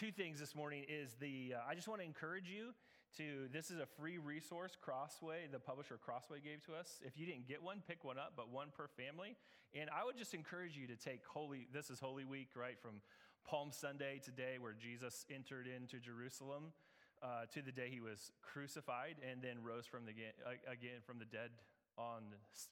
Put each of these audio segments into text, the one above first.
two things this morning is the uh, I just want to encourage you to this is a free resource Crossway the publisher Crossway gave to us. If you didn't get one, pick one up, but one per family. And I would just encourage you to take Holy this is Holy Week, right? From Palm Sunday today where Jesus entered into Jerusalem uh, to the day he was crucified and then rose from the again from the dead on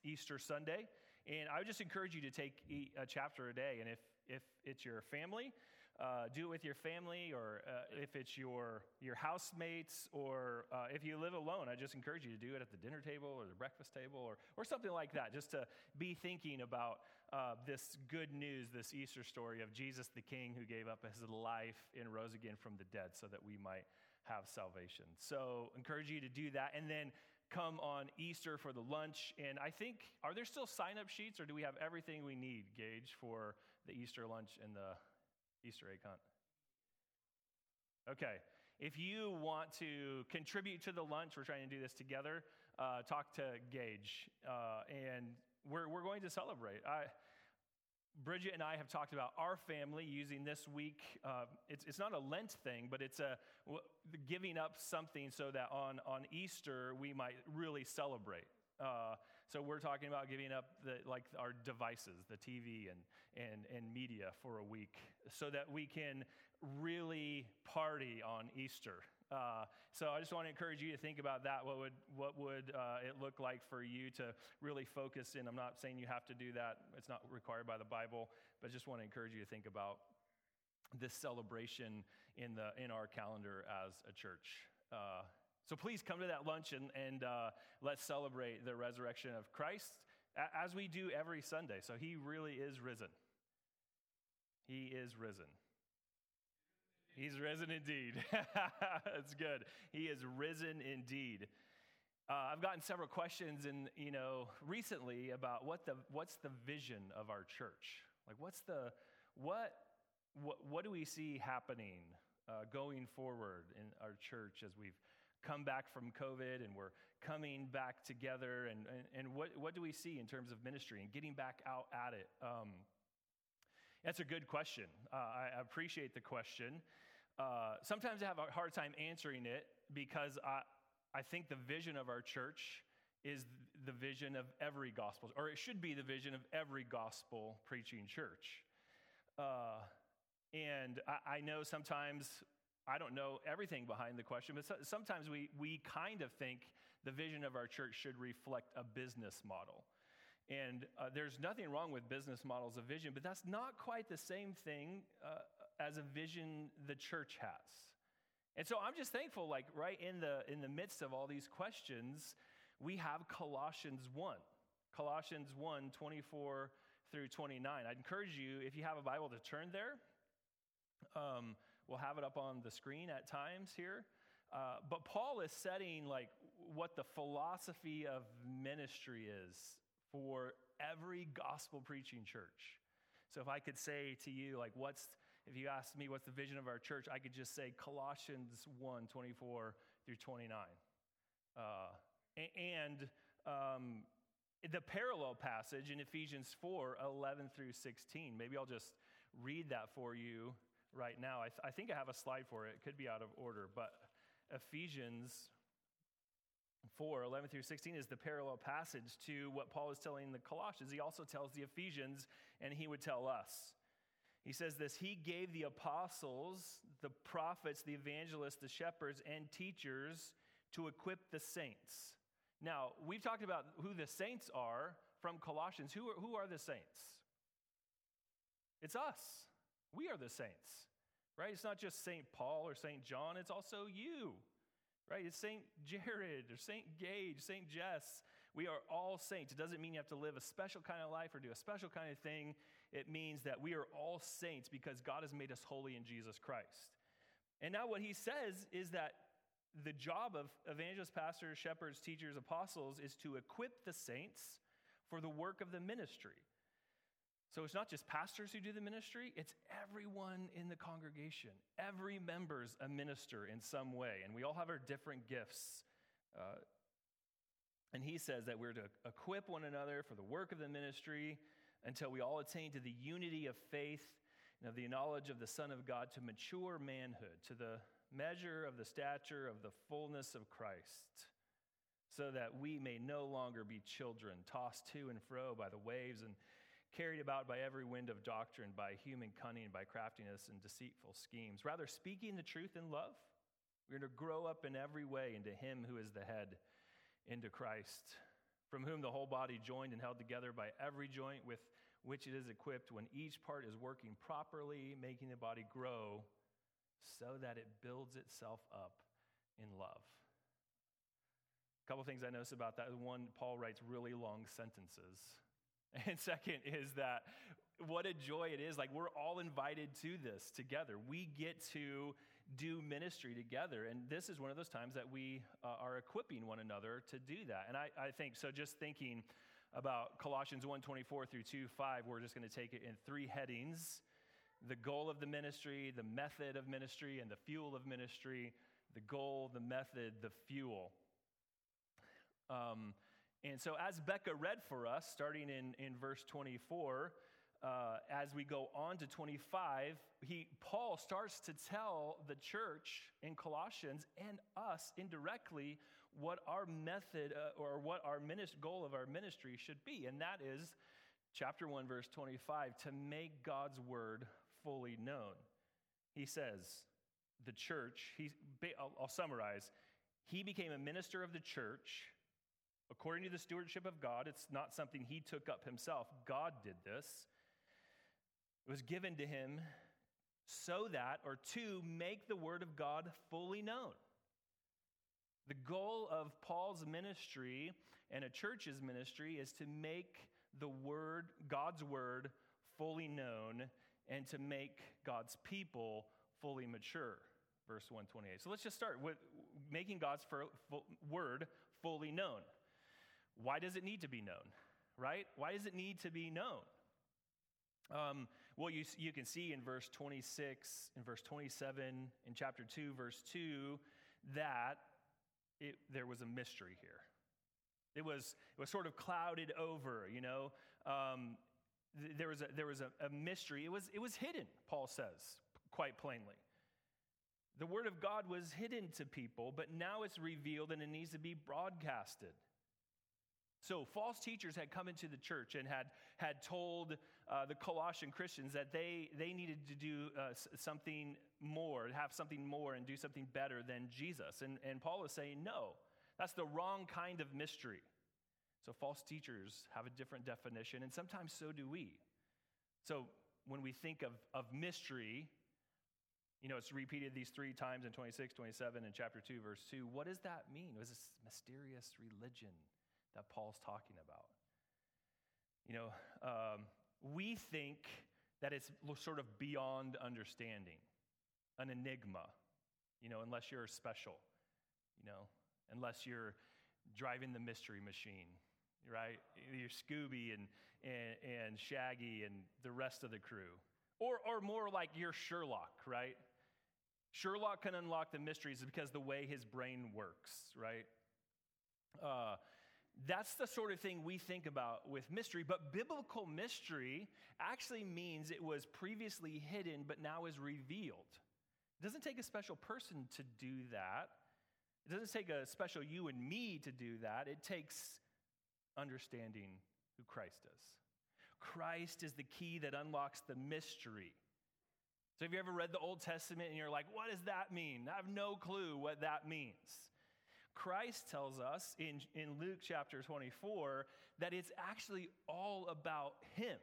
Easter Sunday. And I would just encourage you to take a chapter a day. And if, if it's your family, uh, do it with your family, or uh, if it's your, your housemates, or uh, if you live alone, I just encourage you to do it at the dinner table or the breakfast table or, or something like that, just to be thinking about uh, this good news, this Easter story of Jesus the King who gave up his life and rose again from the dead so that we might have salvation. So, encourage you to do that. And then come on Easter for the lunch. And I think, are there still sign up sheets or do we have everything we need, Gage, for the Easter lunch and the Easter egg hunt? Okay. If you want to contribute to the lunch, we're trying to do this together, uh, talk to Gage. Uh, and we're, we're going to celebrate. I, Bridget and I have talked about our family using this week. Uh, it's, it's not a Lent thing, but it's a giving up something so that on, on Easter we might really celebrate. Uh, so we're talking about giving up the, like our devices, the TV and, and, and media for a week so that we can really party on Easter. Uh, so I just want to encourage you to think about that. What would, what would uh, it look like for you to really focus in? I'm not saying you have to do that, it's not required by the Bible, but I just want to encourage you to think about this celebration in, the, in our calendar as a church. So please come to that lunch and, and uh, let's celebrate the resurrection of Christ as we do every Sunday. So he really is risen. He is risen. He's risen indeed. That's good. He is risen indeed. Uh, I've gotten several questions, and you know, recently about what the what's the vision of our church? Like, what's the what what, what do we see happening uh, going forward in our church as we've come back from COVID and we're coming back together? And and, and what what do we see in terms of ministry and getting back out at it? Um, that's a good question. Uh, I appreciate the question. Uh, sometimes I have a hard time answering it because I, I think the vision of our church is the vision of every gospel, or it should be the vision of every gospel preaching church. Uh, and I, I, know sometimes I don't know everything behind the question, but sometimes we, we kind of think the vision of our church should reflect a business model. And uh, there's nothing wrong with business models of vision, but that's not quite the same thing uh, as a vision the church has. And so I'm just thankful, like right in the in the midst of all these questions, we have Colossians 1. Colossians 1, 24 through 29. I'd encourage you, if you have a Bible, to turn there. Um, we'll have it up on the screen at times here. Uh, but Paul is setting like what the philosophy of ministry is for every gospel preaching church. So if I could say to you, like, what's, if you asked me what's the vision of our church, I could just say Colossians 1 24 through 29. Uh, and um, the parallel passage in Ephesians 4 11 through 16. Maybe I'll just read that for you right now. I, th- I think I have a slide for it. It could be out of order, but Ephesians 4, 11 through 16 is the parallel passage to what Paul is telling the Colossians. He also tells the Ephesians, and he would tell us. He says this He gave the apostles, the prophets, the evangelists, the shepherds, and teachers to equip the saints. Now, we've talked about who the saints are from Colossians. Who are, who are the saints? It's us. We are the saints, right? It's not just St. Paul or St. John, it's also you right? It's St. Jared or St. Gage, St. Jess. We are all saints. It doesn't mean you have to live a special kind of life or do a special kind of thing. It means that we are all saints because God has made us holy in Jesus Christ. And now, what he says is that the job of evangelists, pastors, shepherds, teachers, apostles is to equip the saints for the work of the ministry. So it's not just pastors who do the ministry, it's everyone in the congregation. Every member's a minister in some way, and we all have our different gifts. Uh, and he says that we're to equip one another for the work of the ministry until we all attain to the unity of faith and of the knowledge of the Son of God to mature manhood, to the measure of the stature of the fullness of Christ, so that we may no longer be children, tossed to and fro by the waves and carried about by every wind of doctrine, by human cunning, by craftiness and deceitful schemes. Rather, speaking the truth in love, we're going to grow up in every way into Him who is the head, into Christ, from whom the whole body joined and held together by every joint with which it is equipped, when each part is working properly, making the body grow so that it builds itself up in love. A couple things I notice about that. One, Paul writes really long sentences. And second is that what a joy it is. Like, we're all invited to this together. We get to do ministry together. And this is one of those times that we uh, are equipping one another to do that. And I, I think so, just thinking about Colossians 1 24 through 2 5, we're just going to take it in three headings the goal of the ministry, the method of ministry, and the fuel of ministry. The goal, the method, the fuel. Um, and so, as Becca read for us, starting in, in verse 24, uh, as we go on to 25, he, Paul starts to tell the church in Colossians and us indirectly what our method uh, or what our minist- goal of our ministry should be. And that is, chapter 1, verse 25, to make God's word fully known. He says, the church, he, I'll, I'll summarize, he became a minister of the church According to the stewardship of God, it's not something he took up himself. God did this. It was given to him so that, or to make the word of God fully known. The goal of Paul's ministry and a church's ministry is to make the word, God's word, fully known and to make God's people fully mature. Verse 128. So let's just start with making God's word fully known. Why does it need to be known? Right? Why does it need to be known? Um, well, you, you can see in verse 26, in verse 27, in chapter 2, verse 2, that it, there was a mystery here. It was, it was sort of clouded over, you know. Um, th- there was, a, there was a, a mystery. It was, it was hidden, Paul says quite plainly. The word of God was hidden to people, but now it's revealed and it needs to be broadcasted. So, false teachers had come into the church and had, had told uh, the Colossian Christians that they, they needed to do uh, something more, have something more, and do something better than Jesus. And, and Paul is saying, no, that's the wrong kind of mystery. So, false teachers have a different definition, and sometimes so do we. So, when we think of, of mystery, you know, it's repeated these three times in 26, 27, and chapter 2, verse 2. What does that mean? It was this mysterious religion that Paul's talking about. You know, um, we think that it's sort of beyond understanding, an enigma, you know, unless you're special, you know, unless you're driving the mystery machine, right? You're Scooby and, and, and Shaggy and the rest of the crew. Or, or more like you're Sherlock, right? Sherlock can unlock the mysteries because the way his brain works, right? Uh, that's the sort of thing we think about with mystery, but biblical mystery actually means it was previously hidden but now is revealed. It doesn't take a special person to do that. It doesn't take a special you and me to do that. It takes understanding who Christ is. Christ is the key that unlocks the mystery. So, have you ever read the Old Testament and you're like, what does that mean? I have no clue what that means. Christ tells us in, in Luke chapter 24 that it's actually all about Him.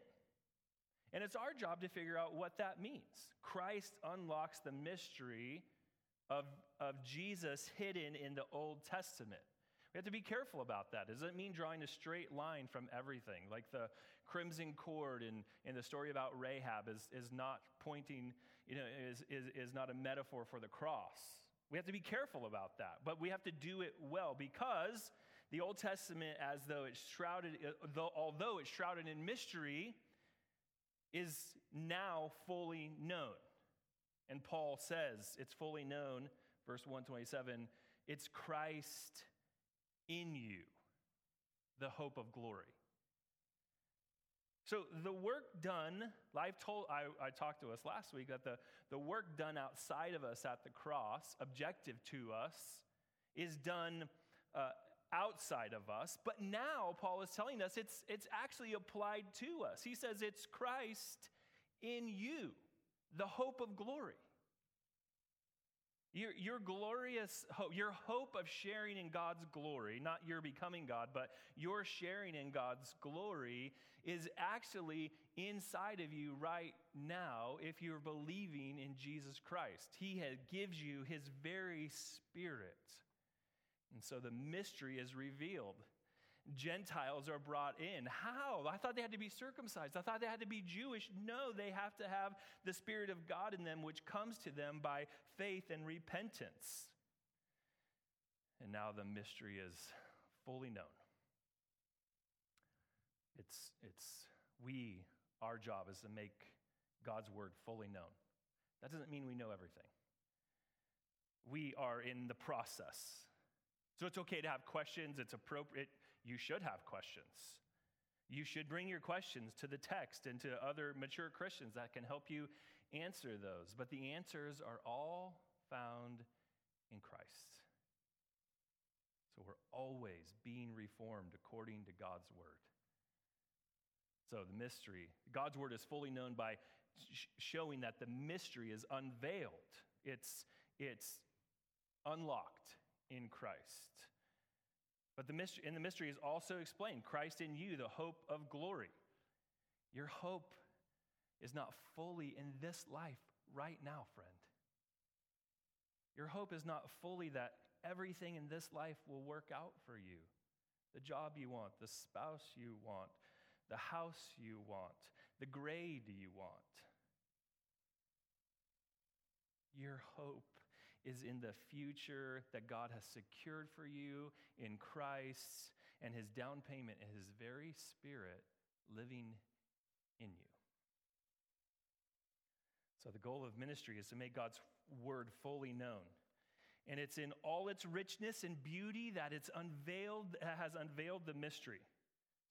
And it's our job to figure out what that means. Christ unlocks the mystery of, of Jesus hidden in the Old Testament. We have to be careful about that. Does it mean drawing a straight line from everything? Like the crimson cord in, in the story about Rahab is, is not pointing, you know, is, is, is not a metaphor for the cross. We have to be careful about that, but we have to do it well because the Old Testament, as though it's shrouded, uh, though, although it's shrouded in mystery, is now fully known. And Paul says it's fully known, verse 127, it's Christ in you, the hope of glory. So the work done, I've told, I, I talked to us last week that the, the work done outside of us at the cross, objective to us, is done uh, outside of us. But now Paul is telling us it's, it's actually applied to us. He says it's Christ in you, the hope of glory. Your, your glorious hope, your hope of sharing in God's glory, not your becoming God, but your sharing in God's glory is actually inside of you right now if you're believing in Jesus Christ. He has, gives you his very spirit. And so the mystery is revealed. Gentiles are brought in. How? I thought they had to be circumcised. I thought they had to be Jewish. No, they have to have the Spirit of God in them, which comes to them by faith and repentance. And now the mystery is fully known. It's, it's we, our job is to make God's word fully known. That doesn't mean we know everything. We are in the process. So it's okay to have questions. It's appropriate. You should have questions. You should bring your questions to the text and to other mature Christians that can help you answer those. But the answers are all found in Christ. So we're always being reformed according to God's word. So the mystery, God's word is fully known by showing that the mystery is unveiled. It's, it's unlocked in Christ. But the mystery, in the mystery is also explained Christ in you, the hope of glory. Your hope is not fully in this life right now, friend. Your hope is not fully that everything in this life will work out for you the job you want, the spouse you want, the house you want, the grade you want. Your hope is in the future that God has secured for you in Christ and his down payment and his very spirit living in you. So, the goal of ministry is to make God's word fully known. And it's in all its richness and beauty that it's unveiled, has unveiled the mystery.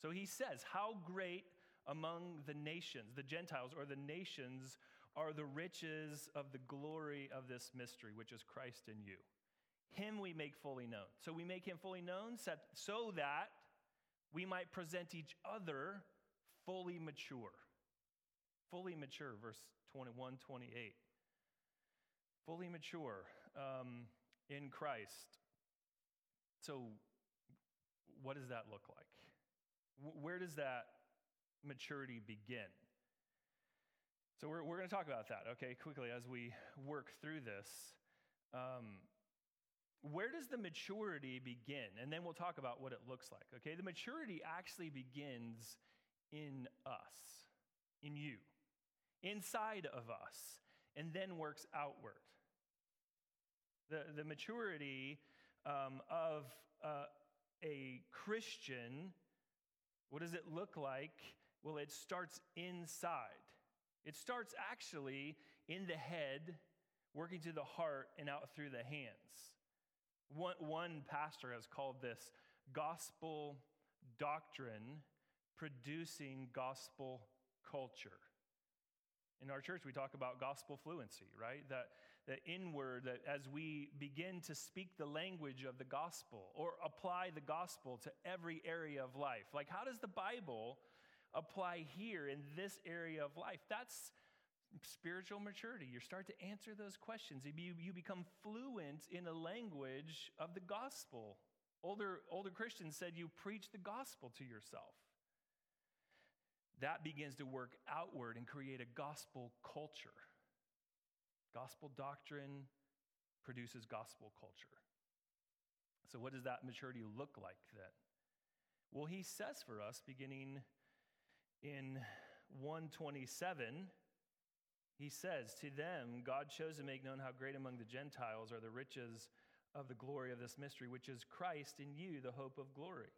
So he says, How great among the nations, the Gentiles or the nations, are the riches of the glory of this mystery, which is Christ in you. Him we make fully known. So we make him fully known so that we might present each other fully mature. Fully mature, verse 21, 28. Fully mature um, in Christ. So, what does that look like? Where does that maturity begin? So we're, we're going to talk about that, okay, quickly as we work through this. Um, where does the maturity begin? And then we'll talk about what it looks like, okay? The maturity actually begins in us, in you, inside of us, and then works outward. The, the maturity um, of uh, a Christian, what does it look like? Well, it starts inside. It starts actually in the head, working to the heart and out through the hands. One, one pastor has called this gospel doctrine producing gospel culture. In our church, we talk about gospel fluency, right? That, that inward, that as we begin to speak the language of the gospel or apply the gospel to every area of life. Like, how does the Bible apply here in this area of life. That's spiritual maturity. You start to answer those questions. You, you become fluent in the language of the gospel. Older, older Christians said you preach the gospel to yourself. That begins to work outward and create a gospel culture. Gospel doctrine produces gospel culture. So, what does that maturity look like then? Well, he says for us, beginning in 127, he says, To them, God chose to make known how great among the Gentiles are the riches of the glory of this mystery, which is Christ in you, the hope of glory.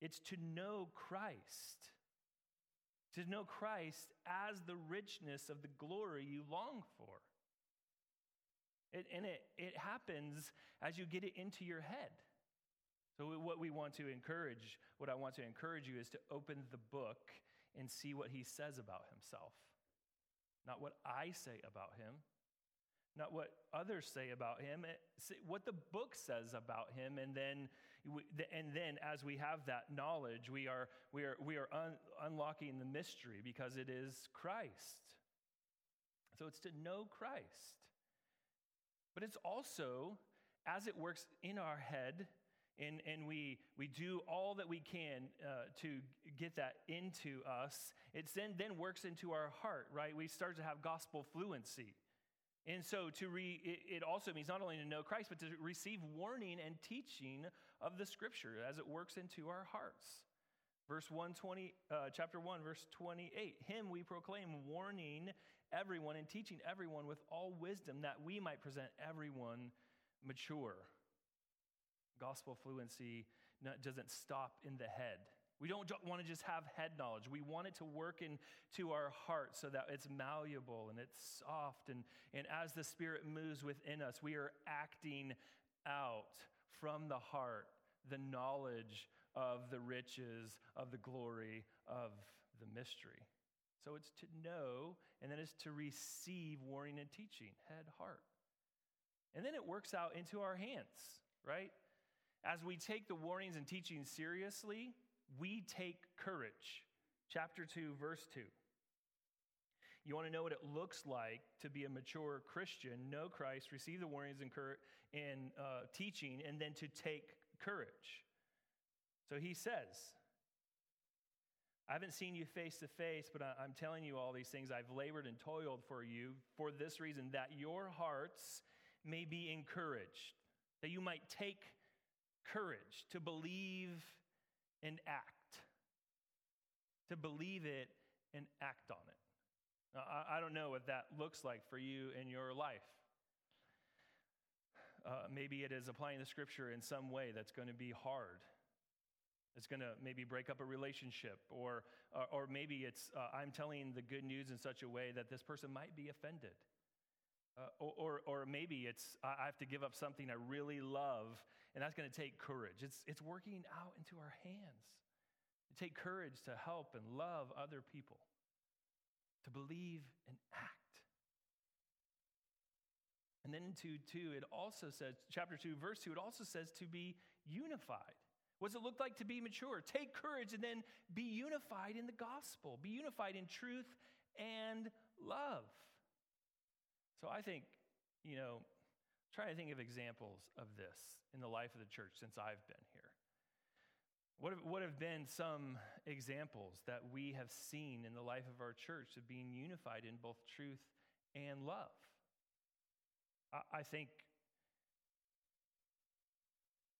It's to know Christ, to know Christ as the richness of the glory you long for. It, and it, it happens as you get it into your head. So, what we want to encourage, what I want to encourage you is to open the book and see what he says about himself. Not what I say about him, not what others say about him, eh, what the book says about him. And then, and then as we have that knowledge, we are, we are, we are un, unlocking the mystery because it is Christ. So it's to know Christ. But it's also, as it works in our head, and, and we, we do all that we can uh, to get that into us, it then, then works into our heart, right? We start to have gospel fluency. And so to re, it, it also means not only to know Christ, but to receive warning and teaching of the scripture as it works into our hearts. Verse 120, uh, chapter 1, verse 28. Him we proclaim, warning everyone and teaching everyone with all wisdom that we might present everyone mature. Gospel fluency doesn't stop in the head. We don't want to just have head knowledge. We want it to work into our heart so that it's malleable and it's soft. And, and as the Spirit moves within us, we are acting out from the heart the knowledge of the riches of the glory of the mystery. So it's to know, and then it's to receive warning and teaching, head, heart. And then it works out into our hands, right? As we take the warnings and teachings seriously, we take courage. Chapter 2, verse 2. You want to know what it looks like to be a mature Christian, know Christ, receive the warnings and, uh, teaching, and then to take courage. So he says, I haven't seen you face to face, but I'm telling you all these things. I've labored and toiled for you for this reason, that your hearts may be encouraged, that you might take courage to believe and act. To believe it and act on it. Now, I, I don't know what that looks like for you in your life. Uh, maybe it is applying the scripture in some way that's going to be hard. It's going to maybe break up a relationship, or, uh, or maybe it's uh, I'm telling the good news in such a way that this person might be offended. Uh, or, or, or, maybe it's I have to give up something I really love, and that's going to take courage. It's, it's working out into our hands. To take courage to help and love other people, to believe and act. And then in 2 2, it also says, chapter 2, verse 2, it also says to be unified. What does it look like to be mature? Take courage and then be unified in the gospel, be unified in truth and love. So I think, you know, try to think of examples of this in the life of the church since I've been here. What have, what have been some examples that we have seen in the life of our church of being unified in both truth and love? I, I think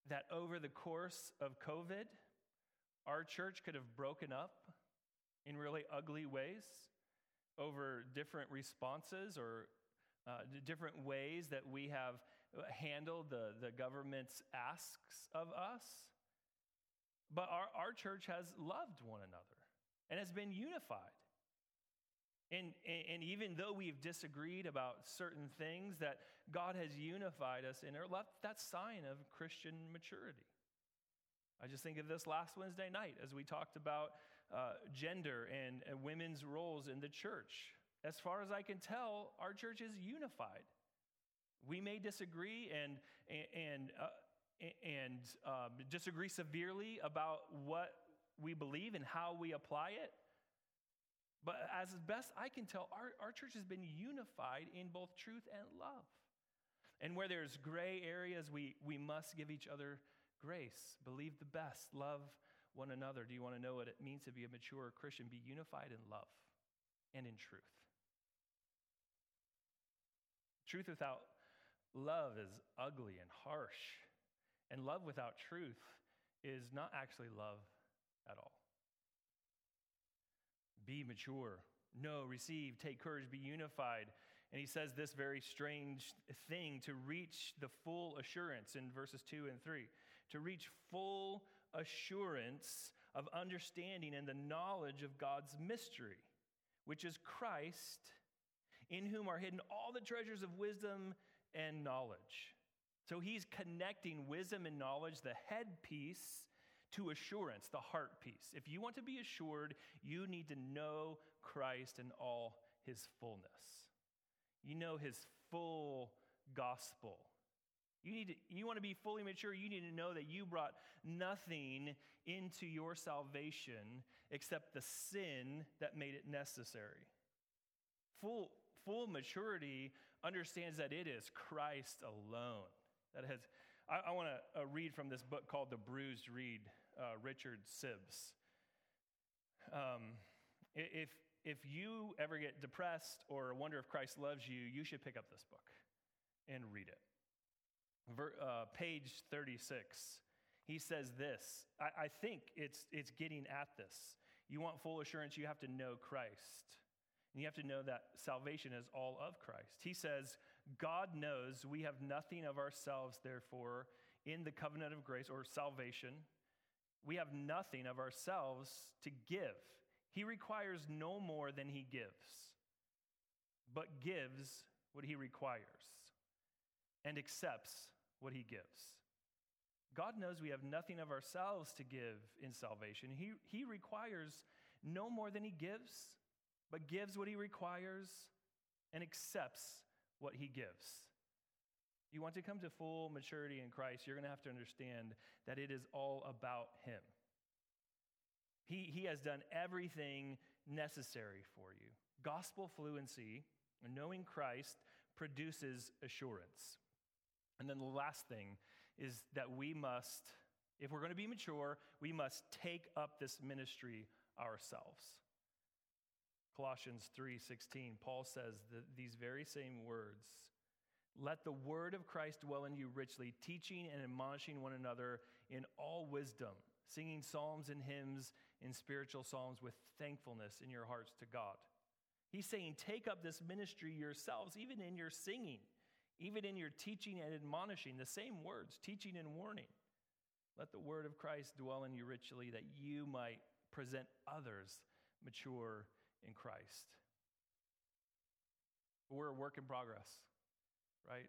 that over the course of COVID, our church could have broken up in really ugly ways over different responses or uh, different ways that we have handled the, the government's asks of us. But our, our church has loved one another and has been unified. And, and even though we've disagreed about certain things, that God has unified us in our love, that's sign of Christian maturity. I just think of this last Wednesday night as we talked about uh, gender and, and women's roles in the church as far as I can tell, our church is unified. We may disagree and, and, uh, and um, disagree severely about what we believe and how we apply it. But as best I can tell, our, our church has been unified in both truth and love. And where there's gray areas, we, we must give each other grace, believe the best, love one another. Do you want to know what it means to be a mature Christian? Be unified in love and in truth. Truth without love is ugly and harsh. And love without truth is not actually love at all. Be mature. Know, receive, take courage, be unified. And he says this very strange thing to reach the full assurance in verses 2 and 3. To reach full assurance of understanding and the knowledge of God's mystery, which is Christ in whom are hidden all the treasures of wisdom and knowledge. So he's connecting wisdom and knowledge, the headpiece, to assurance, the heart piece. If you want to be assured, you need to know Christ in all his fullness. You know his full gospel. You, need to, you want to be fully mature, you need to know that you brought nothing into your salvation except the sin that made it necessary. Full, full maturity understands that it is Christ alone. That has, I, I want to uh, read from this book called The Bruised Reed, uh, Richard Sibbes. Um, if, if you ever get depressed or wonder if Christ loves you, you should pick up this book and read it. Ver, uh, page 36, he says this. I, I think it's, it's getting at this. You want full assurance, you have to know Christ. And you have to know that salvation is all of Christ. He says, God knows we have nothing of ourselves, therefore, in the covenant of grace or salvation. We have nothing of ourselves to give. He requires no more than he gives, but gives what he requires and accepts what he gives. God knows we have nothing of ourselves to give in salvation. He, he requires no more than he gives, but gives what he requires and accepts what he gives. You want to come to full maturity in Christ, you're going to have to understand that it is all about him. He, he has done everything necessary for you. Gospel fluency, knowing Christ, produces assurance. And then the last thing is that we must, if we're going to be mature, we must take up this ministry ourselves. Colossians 3:16 Paul says these very same words let the word of Christ dwell in you richly teaching and admonishing one another in all wisdom singing psalms and hymns and spiritual songs with thankfulness in your hearts to God. He's saying, take up this ministry yourselves, even in your singing, even in your teaching and admonishing, the same words, teaching and warning. Let the word of Christ dwell in you richly, that you might present others mature in Christ. We're a work in progress, right?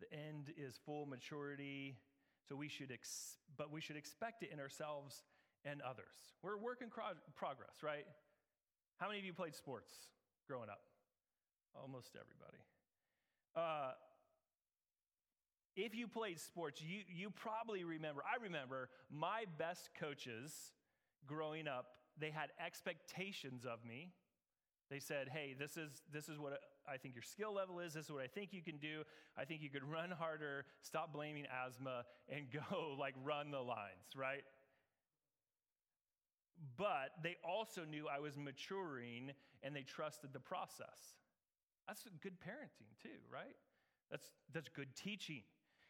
The end is full maturity so we should, ex- but we should expect it in ourselves and others. We're a work in cro- progress, right? How many of you played sports growing up? Almost everybody. Uh, if you played sports, you, you probably remember, I remember my best coaches growing up, they had expectations of me. They said, hey, this is, this is what I think your skill level is. This is what I think you can do. I think you could run harder, stop blaming asthma, and go like run the lines, right? But they also knew I was maturing and they trusted the process. That's good parenting, too, right? That's, that's good teaching.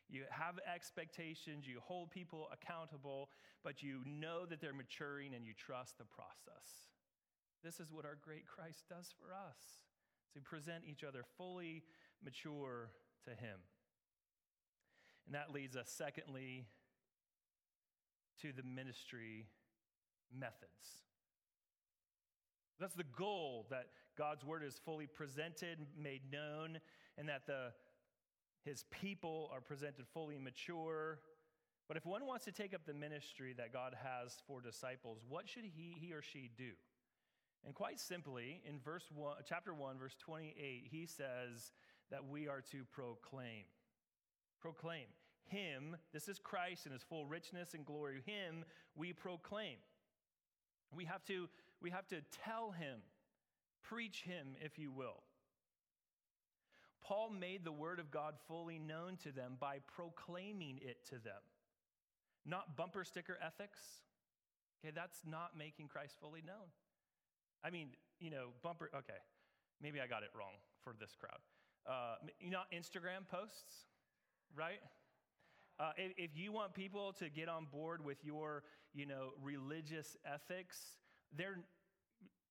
You have expectations, you hold people accountable, but you know that they're maturing and you trust the process. This is what our great Christ does for us to present each other fully mature to Him. And that leads us, secondly, to the ministry methods. That's the goal that God's word is fully presented, made known, and that the, his people are presented fully mature. But if one wants to take up the ministry that God has for disciples, what should he, he or she do? And quite simply, in verse one, chapter 1, verse 28, he says that we are to proclaim. Proclaim. Him, this is Christ in his full richness and glory. Him we proclaim. We have to, we have to tell him, preach him, if you will. Paul made the word of God fully known to them by proclaiming it to them. Not bumper sticker ethics. Okay, that's not making Christ fully known. I mean, you know, bumper, okay, maybe I got it wrong for this crowd. Uh, know, Instagram posts, right? Uh, if, if, you want people to get on board with your, you know, religious ethics, their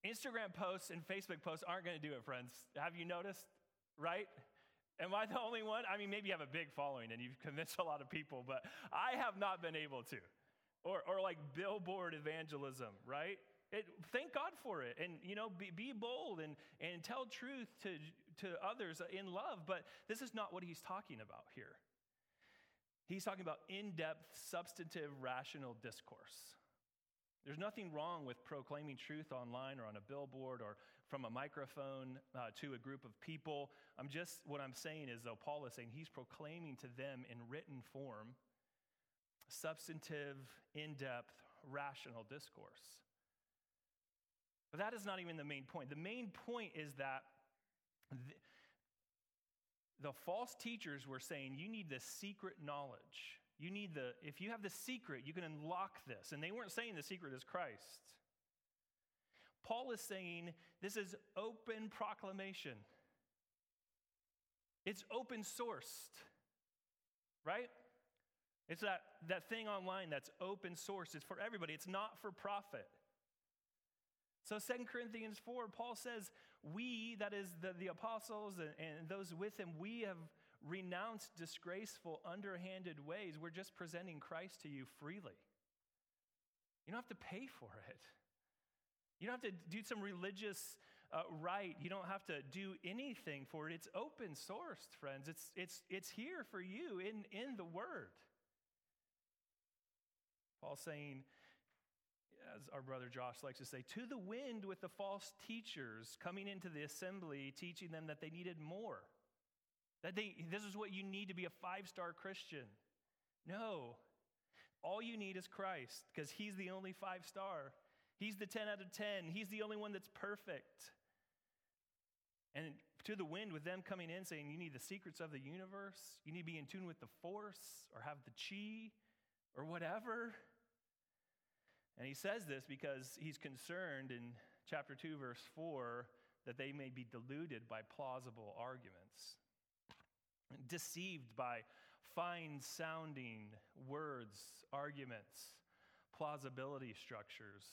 Instagram posts and Facebook posts aren't going to do it, friends. Have you noticed? Right? Am I the only one? I mean, maybe you have a big following and you've convinced a lot of people, but I have not been able to. Or, or like billboard evangelism, right? It, thank God for it. And, you know, be, be bold and, and tell truth to, to others in love. But this is not what he's talking about here. He's talking about in depth, substantive, rational discourse. There's nothing wrong with proclaiming truth online or on a billboard or from a microphone uh, to a group of people. I'm just, what I'm saying is, though, Paul is saying he's proclaiming to them in written form substantive, in depth, rational discourse. But that is not even the main point. The main point is that the, the false teachers were saying you need the secret knowledge. You need the, if you have the secret, you can unlock this. And they weren't saying the secret is Christ. Paul is saying this is open proclamation, it's open sourced, right? It's that, that thing online that's open source. It's for everybody, it's not for profit. So, Second Corinthians 4, Paul says, We, that is the, the apostles and, and those with him, we have renounced disgraceful, underhanded ways. We're just presenting Christ to you freely. You don't have to pay for it. You don't have to do some religious uh, rite. You don't have to do anything for it. It's open sourced, friends. It's, it's, it's here for you in, in the Word. Paul saying, as our brother Josh likes to say, to the wind with the false teachers coming into the assembly, teaching them that they needed more. That they, this is what you need to be a five star Christian. No. All you need is Christ because he's the only five star. He's the 10 out of 10. He's the only one that's perfect. And to the wind, with them coming in saying, You need the secrets of the universe, you need to be in tune with the force, or have the chi, or whatever. And he says this because he's concerned in chapter 2, verse 4, that they may be deluded by plausible arguments, deceived by fine sounding words, arguments, plausibility structures.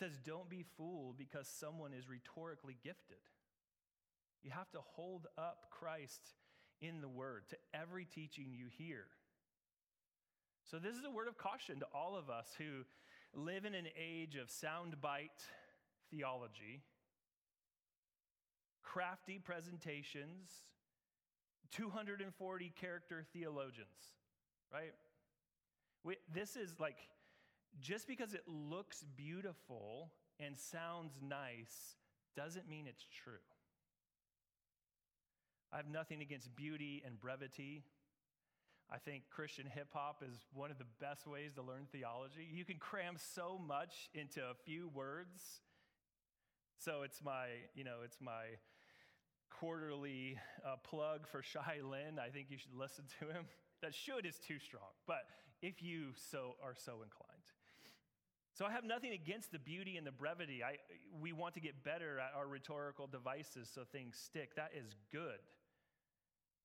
Says, Don't be fooled because someone is rhetorically gifted. You have to hold up Christ in the word to every teaching you hear. So, this is a word of caution to all of us who live in an age of soundbite theology, crafty presentations, 240 character theologians, right? We, this is like, just because it looks beautiful and sounds nice doesn't mean it's true. I have nothing against beauty and brevity. I think Christian hip hop is one of the best ways to learn theology. You can cram so much into a few words. So it's my, you know, it's my quarterly uh, plug for Shai Linne. I think you should listen to him. That should is too strong, but if you so are so inclined. So I have nothing against the beauty and the brevity. I, we want to get better at our rhetorical devices so things stick. That is good.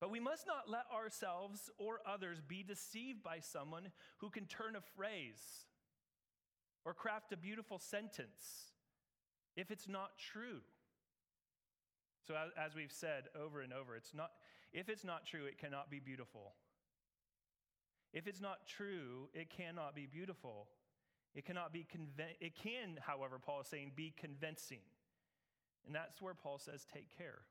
But we must not let ourselves or others be deceived by someone who can turn a phrase or craft a beautiful sentence if it's not true. So, as we've said over and over, it's not, if it's not true, it cannot be beautiful. If it's not true, it cannot be beautiful. It cannot be conven- it can, however, Paul is saying, be convincing. And that's where Paul says, take care.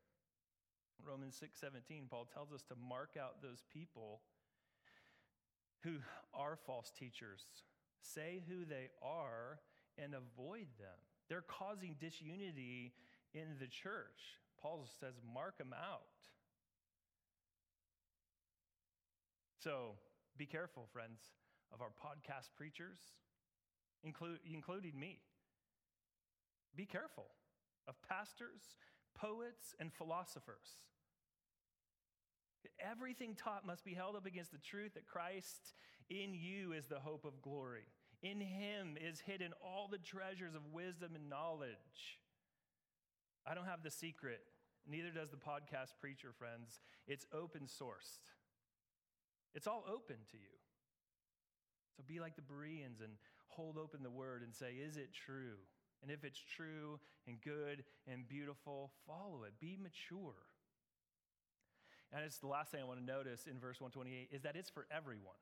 Romans 6:17 Paul tells us to mark out those people who are false teachers. Say who they are and avoid them. They're causing disunity in the church. Paul says mark them out. So, be careful friends of our podcast preachers, including me. Be careful of pastors poets, and philosophers. Everything taught must be held up against the truth that Christ in you is the hope of glory. In him is hidden all the treasures of wisdom and knowledge. I don't have the secret, neither does the podcast preacher, friends. It's open sourced, it's all open to you. So be like the Bereans and hold open the word and say, Is it true? And if it's true and good and beautiful, follow it. Be mature. And it's the last thing I want to notice in verse 128 is that it's for everyone.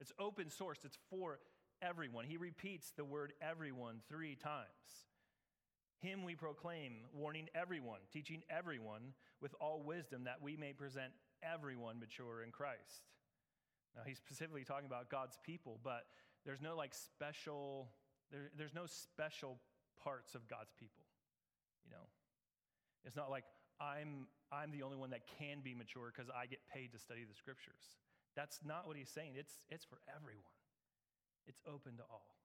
It's open source, it's for everyone. He repeats the word everyone three times. Him we proclaim, warning everyone, teaching everyone with all wisdom that we may present everyone mature in Christ. Now, he's specifically talking about God's people, but there's no like special, there, there's no special parts of God's people. You know, it's not like I'm, I'm the only one that can be mature because I get paid to study the scriptures. That's not what he's saying. It's, it's for everyone, it's open to all.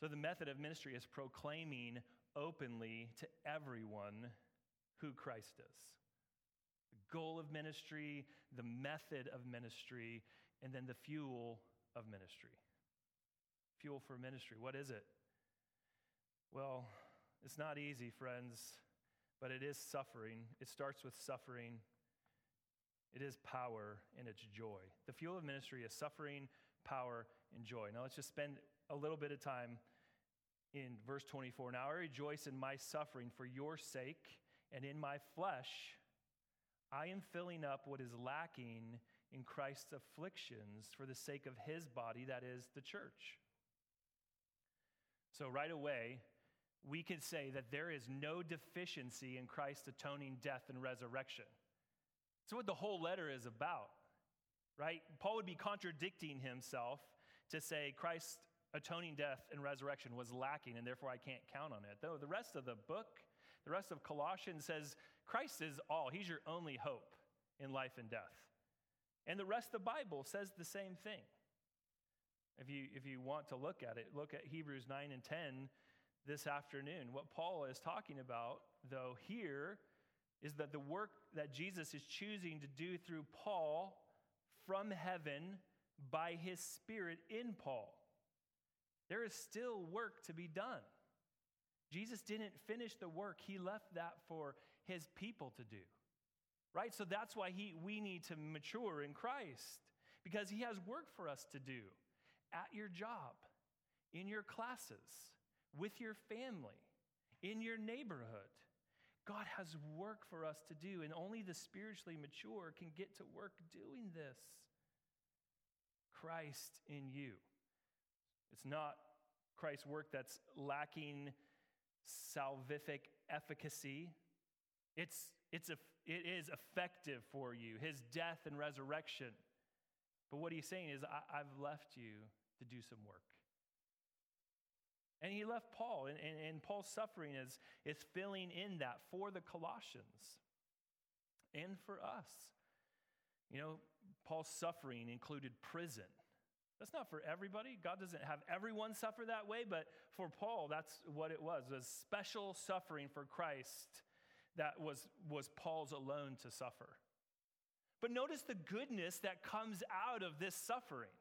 So the method of ministry is proclaiming openly to everyone who Christ is. The goal of ministry, the method of ministry, and then the fuel of ministry. Fuel for ministry. What is it? Well, it's not easy, friends, but it is suffering. It starts with suffering. It is power and it's joy. The fuel of ministry is suffering, power, and joy. Now let's just spend a little bit of time in verse 24 Now I rejoice in my suffering for your sake, and in my flesh I am filling up what is lacking in Christ's afflictions for the sake of his body, that is the church. So, right away, we can say that there is no deficiency in Christ's atoning death and resurrection. That's what the whole letter is about, right? Paul would be contradicting himself to say Christ's atoning death and resurrection was lacking, and therefore I can't count on it. Though the rest of the book, the rest of Colossians says Christ is all, He's your only hope in life and death. And the rest of the Bible says the same thing. If you, if you want to look at it, look at Hebrews 9 and 10 this afternoon. What Paul is talking about, though, here is that the work that Jesus is choosing to do through Paul from heaven by his Spirit in Paul. There is still work to be done. Jesus didn't finish the work, he left that for his people to do. Right? So that's why he, we need to mature in Christ because he has work for us to do at your job, in your classes, with your family, in your neighborhood. God has work for us to do, and only the spiritually mature can get to work doing this. Christ in you. It's not Christ's work that's lacking salvific efficacy. It's, it's a, it is effective for you, his death and resurrection. But what he's saying is, I, have left you to do some work. And he left Paul, and, and, and Paul's suffering is, is filling in that for the Colossians and for us. You know, Paul's suffering included prison. That's not for everybody. God doesn't have everyone suffer that way, but for Paul, that's what it was, was special suffering for Christ that was, was Paul's alone to suffer. But notice the goodness that comes out of this suffering.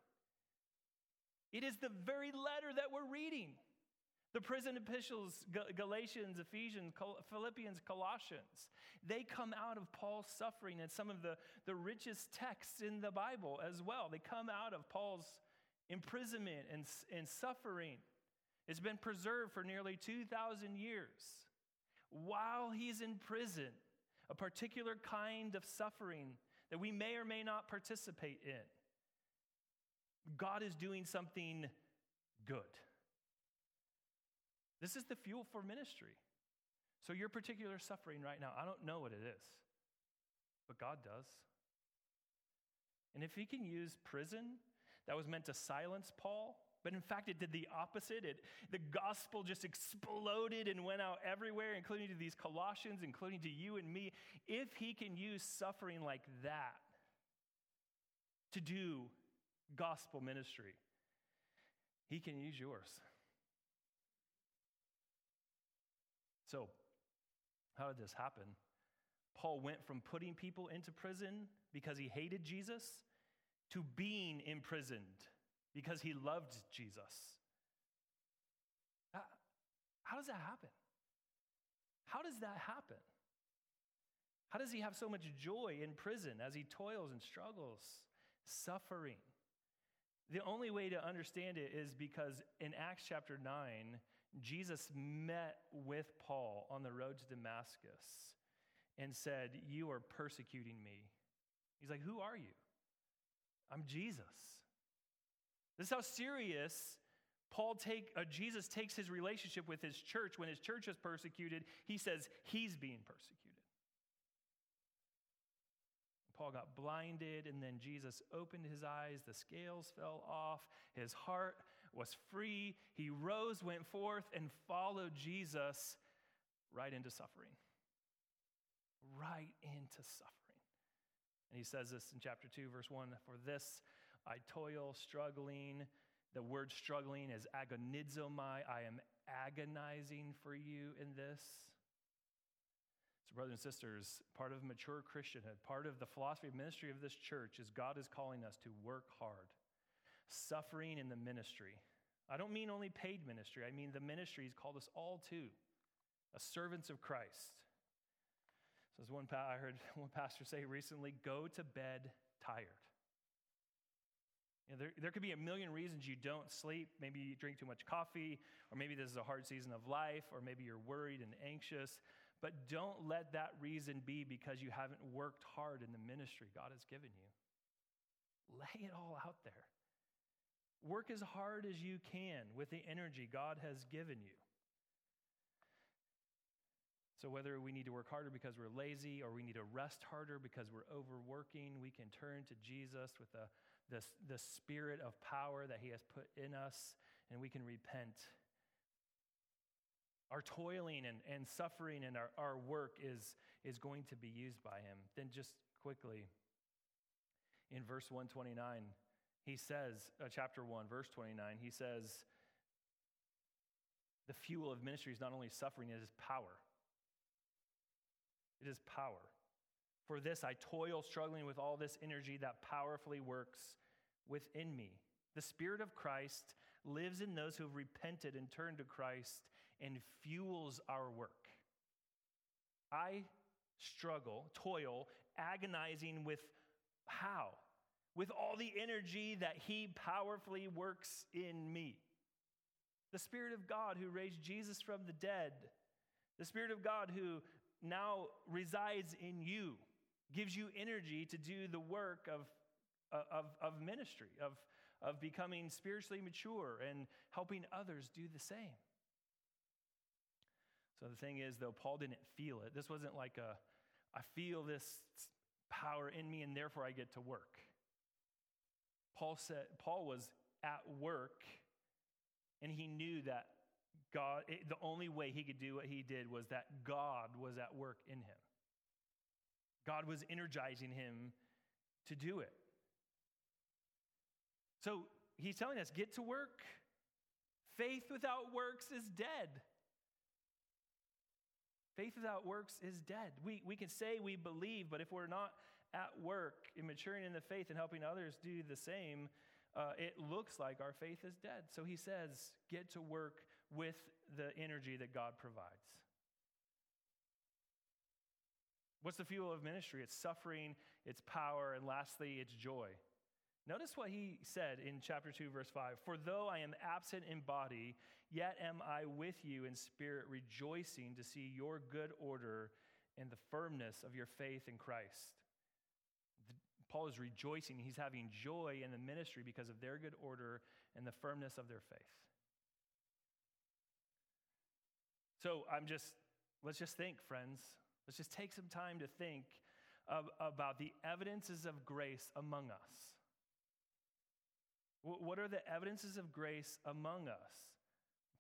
It is the very letter that we're reading. The prison epistles, Galatians, Ephesians, Philippians, Colossians, they come out of Paul's suffering and some of the, the richest texts in the Bible as well. They come out of Paul's imprisonment and, and suffering. It's been preserved for nearly 2,000 years. While he's in prison, a particular kind of suffering that we may or may not participate in, God is doing something good. This is the fuel for ministry. So, your particular suffering right now, I don't know what it is, but God does. And if He can use prison that was meant to silence Paul, but in fact, it did the opposite. It, the gospel just exploded and went out everywhere, including to these Colossians, including to you and me. If he can use suffering like that to do gospel ministry, he can use yours. So, how did this happen? Paul went from putting people into prison because he hated Jesus to being imprisoned because he loved Jesus. How does that happen? How does that happen? How does he have so much joy in prison as he toils and struggles, suffering? The only way to understand it is because in Acts chapter 9, Jesus met with Paul on the road to Damascus and said, You are persecuting me. He's like, Who are you? I'm Jesus. This is how serious Paul take uh, Jesus takes his relationship with his church when his church is persecuted, he says he's being persecuted. Paul got blinded and then Jesus opened his eyes, the scales fell off, his heart was free. He rose, went forth and followed Jesus right into suffering. Right into suffering. And he says this in chapter 2 verse 1, for this I toil struggling the word struggling is agonizomai. I am agonizing for you in this. So, brothers and sisters, part of mature Christianhood, part of the philosophy of ministry of this church is God is calling us to work hard, suffering in the ministry. I don't mean only paid ministry, I mean the ministry He's called us all to, as servants of Christ. So, as one pa- I heard one pastor say recently, go to bed tired. You know, there, there could be a million reasons you don't sleep. Maybe you drink too much coffee, or maybe this is a hard season of life, or maybe you're worried and anxious. But don't let that reason be because you haven't worked hard in the ministry God has given you. Lay it all out there. Work as hard as you can with the energy God has given you. So, whether we need to work harder because we're lazy or we need to rest harder because we're overworking, we can turn to Jesus with a this, the spirit of power that He has put in us, and we can repent. Our toiling and, and suffering and our, our work is, is going to be used by Him. Then, just quickly, in verse 129, he says, uh, chapter 1, verse 29, he says, the fuel of ministry is not only suffering, it is power. It is power. For this, I toil, struggling with all this energy that powerfully works within me. The Spirit of Christ lives in those who have repented and turned to Christ and fuels our work. I struggle, toil, agonizing with how? With all the energy that He powerfully works in me. The Spirit of God who raised Jesus from the dead, the Spirit of God who now resides in you, gives you energy to do the work of uh, of, of ministry, of, of becoming spiritually mature and helping others do the same. So the thing is, though, Paul didn't feel it. This wasn't like a, I feel this power in me and therefore I get to work. Paul said, Paul was at work and he knew that God, it, the only way he could do what he did was that God was at work in him. God was energizing him to do it. So he's telling us get to work. Faith without works is dead. Faith without works is dead. We, we can say we believe, but if we're not at work in maturing in the faith and helping others do the same, uh, it looks like our faith is dead. So he says, get to work with the energy that God provides. What's the fuel of ministry? It's suffering, it's power, and lastly, it's joy. Notice what he said in chapter 2, verse 5 For though I am absent in body, yet am I with you in spirit, rejoicing to see your good order and the firmness of your faith in Christ. The, Paul is rejoicing. He's having joy in the ministry because of their good order and the firmness of their faith. So I'm just, let's just think, friends. Let's just take some time to think of, about the evidences of grace among us. What are the evidences of grace among us?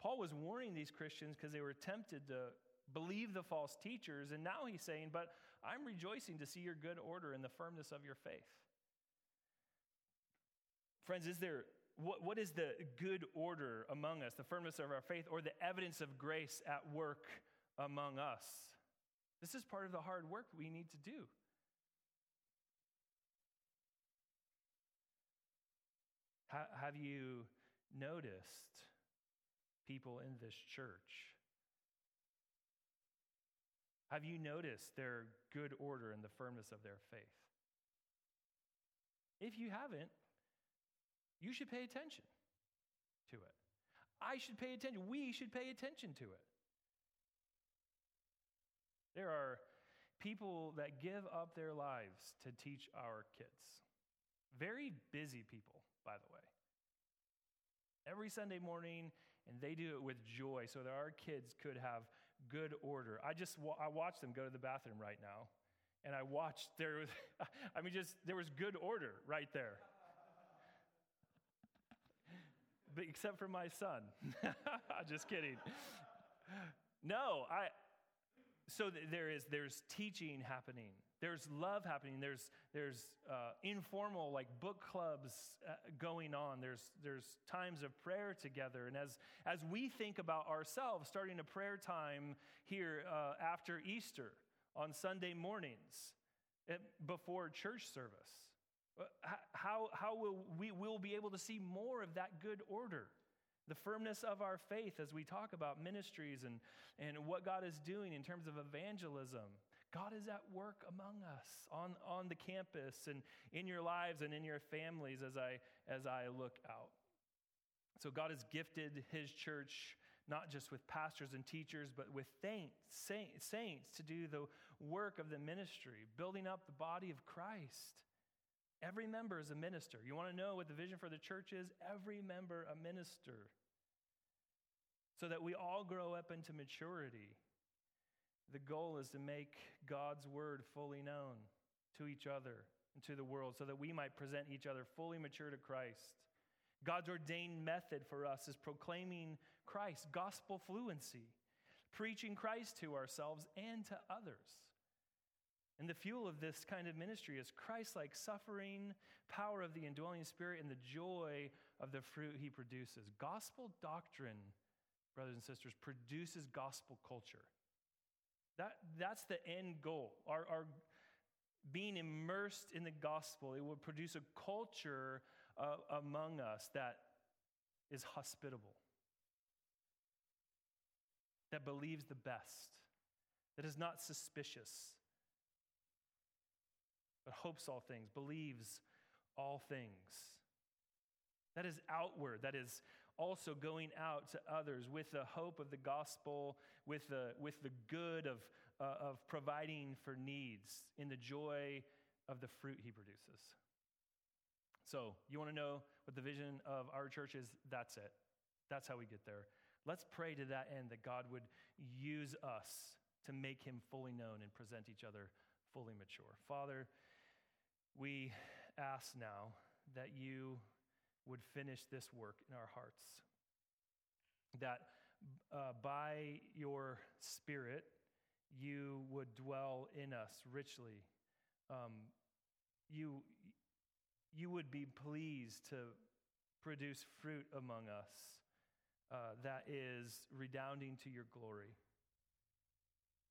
Paul was warning these Christians because they were tempted to believe the false teachers, and now he's saying, But I'm rejoicing to see your good order and the firmness of your faith. Friends, is there what, what is the good order among us, the firmness of our faith, or the evidence of grace at work among us? This is part of the hard work we need to do. have you noticed people in this church? Have you noticed their good order and the firmness of their faith? If you haven't, you should pay attention to it. I should pay attention. We should pay attention to it. There are people that give up their lives to teach our kids. Very busy people by the way. every Sunday morning, and they do it with joy so that our kids could have good order. I just I watched them go to the bathroom right now, and I watched there was, I mean, just there was good order right there. But except for my son. just kidding. No, I so there is there's teaching happening. There's love happening. There's there's uh, informal like book clubs uh, going on. There's there's times of prayer together. And as as we think about ourselves starting a prayer time here uh, after easter on sunday mornings eh, before church service uh, how how will we will be able to see more of that good order the firmness of our faith as we talk about ministries and, and what God is doing in terms of evangelism. God is at work among us on, on the campus and in your lives and in your families as I, as I look out. So, God has gifted His church not just with pastors and teachers, but with saints, saints to do the work of the ministry, building up the body of Christ. Every member is a minister. You want to know what the vision for the church is? Every member a minister. So that we all grow up into maturity. The goal is to make God's word fully known to each other and to the world so that we might present each other fully mature to Christ. God's ordained method for us is proclaiming Christ, gospel fluency, preaching Christ to ourselves and to others. And the fuel of this kind of ministry is Christ like suffering, power of the indwelling spirit, and the joy of the fruit he produces. Gospel doctrine, brothers and sisters, produces gospel culture. That, that's the end goal. Our, our being immersed in the gospel, it will produce a culture uh, among us that is hospitable, that believes the best, that is not suspicious but hopes all things, believes all things. That is outward, that is also going out to others with the hope of the gospel, with the, with the good of, uh, of providing for needs, in the joy of the fruit he produces. So, you want to know what the vision of our church is? That's it. That's how we get there. Let's pray to that end that God would use us to make him fully known and present each other fully mature. Father, we ask now that you would finish this work in our hearts, that uh, by your Spirit, you would dwell in us richly. Um, you, you would be pleased to produce fruit among us uh, that is redounding to your glory.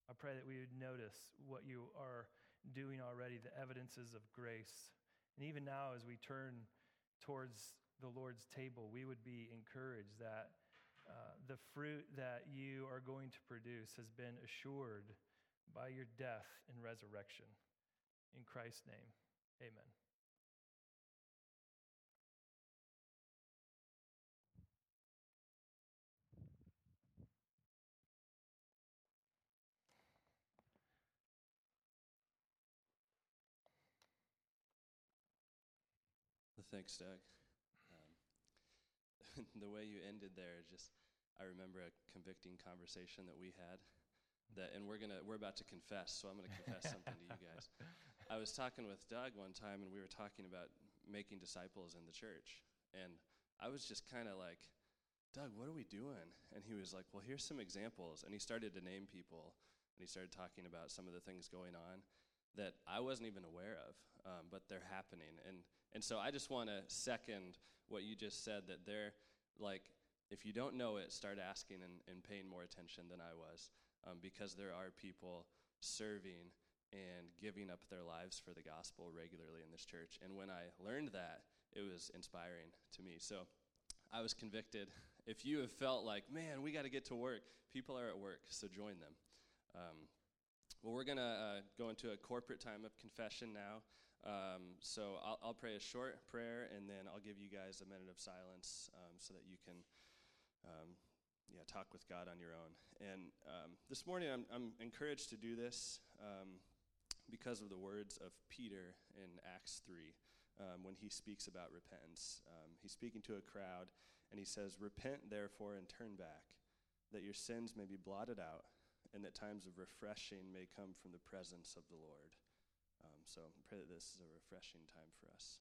I pray that we would notice what you are doing already, the evidences of grace. And even now, as we turn towards the Lord's table, we would be encouraged that uh, the fruit that you are going to produce has been assured by your death and resurrection. In Christ's name, amen. Thanks, Doug. Um, the way you ended there, just I remember a convicting conversation that we had. That, and we're gonna we're about to confess, so I'm gonna confess something to you guys. I was talking with Doug one time, and we were talking about making disciples in the church, and I was just kind of like, Doug, what are we doing? And he was like, Well, here's some examples, and he started to name people, and he started talking about some of the things going on that I wasn't even aware of, um, but they're happening, and and so I just want to second what you just said that they're like, if you don't know it, start asking and, and paying more attention than I was, um, because there are people serving and giving up their lives for the gospel regularly in this church. And when I learned that, it was inspiring to me. So I was convicted. If you have felt like, man, we got to get to work, people are at work, so join them. Um, well, we're going to uh, go into a corporate time of confession now. Um, so I'll, I'll, pray a short prayer and then I'll give you guys a minute of silence um, so that you can um, yeah, talk with God on your own. And um, this morning I'm, I'm, encouraged to do this um, because of the words of Peter in Acts 3 when he speaks about repentance. he's speaking to a crowd and he says, Repent therefore and turn back, that your sins may be blotted out and that times of refreshing may come from the presence of the Lord. So pray that this is a refreshing time for us.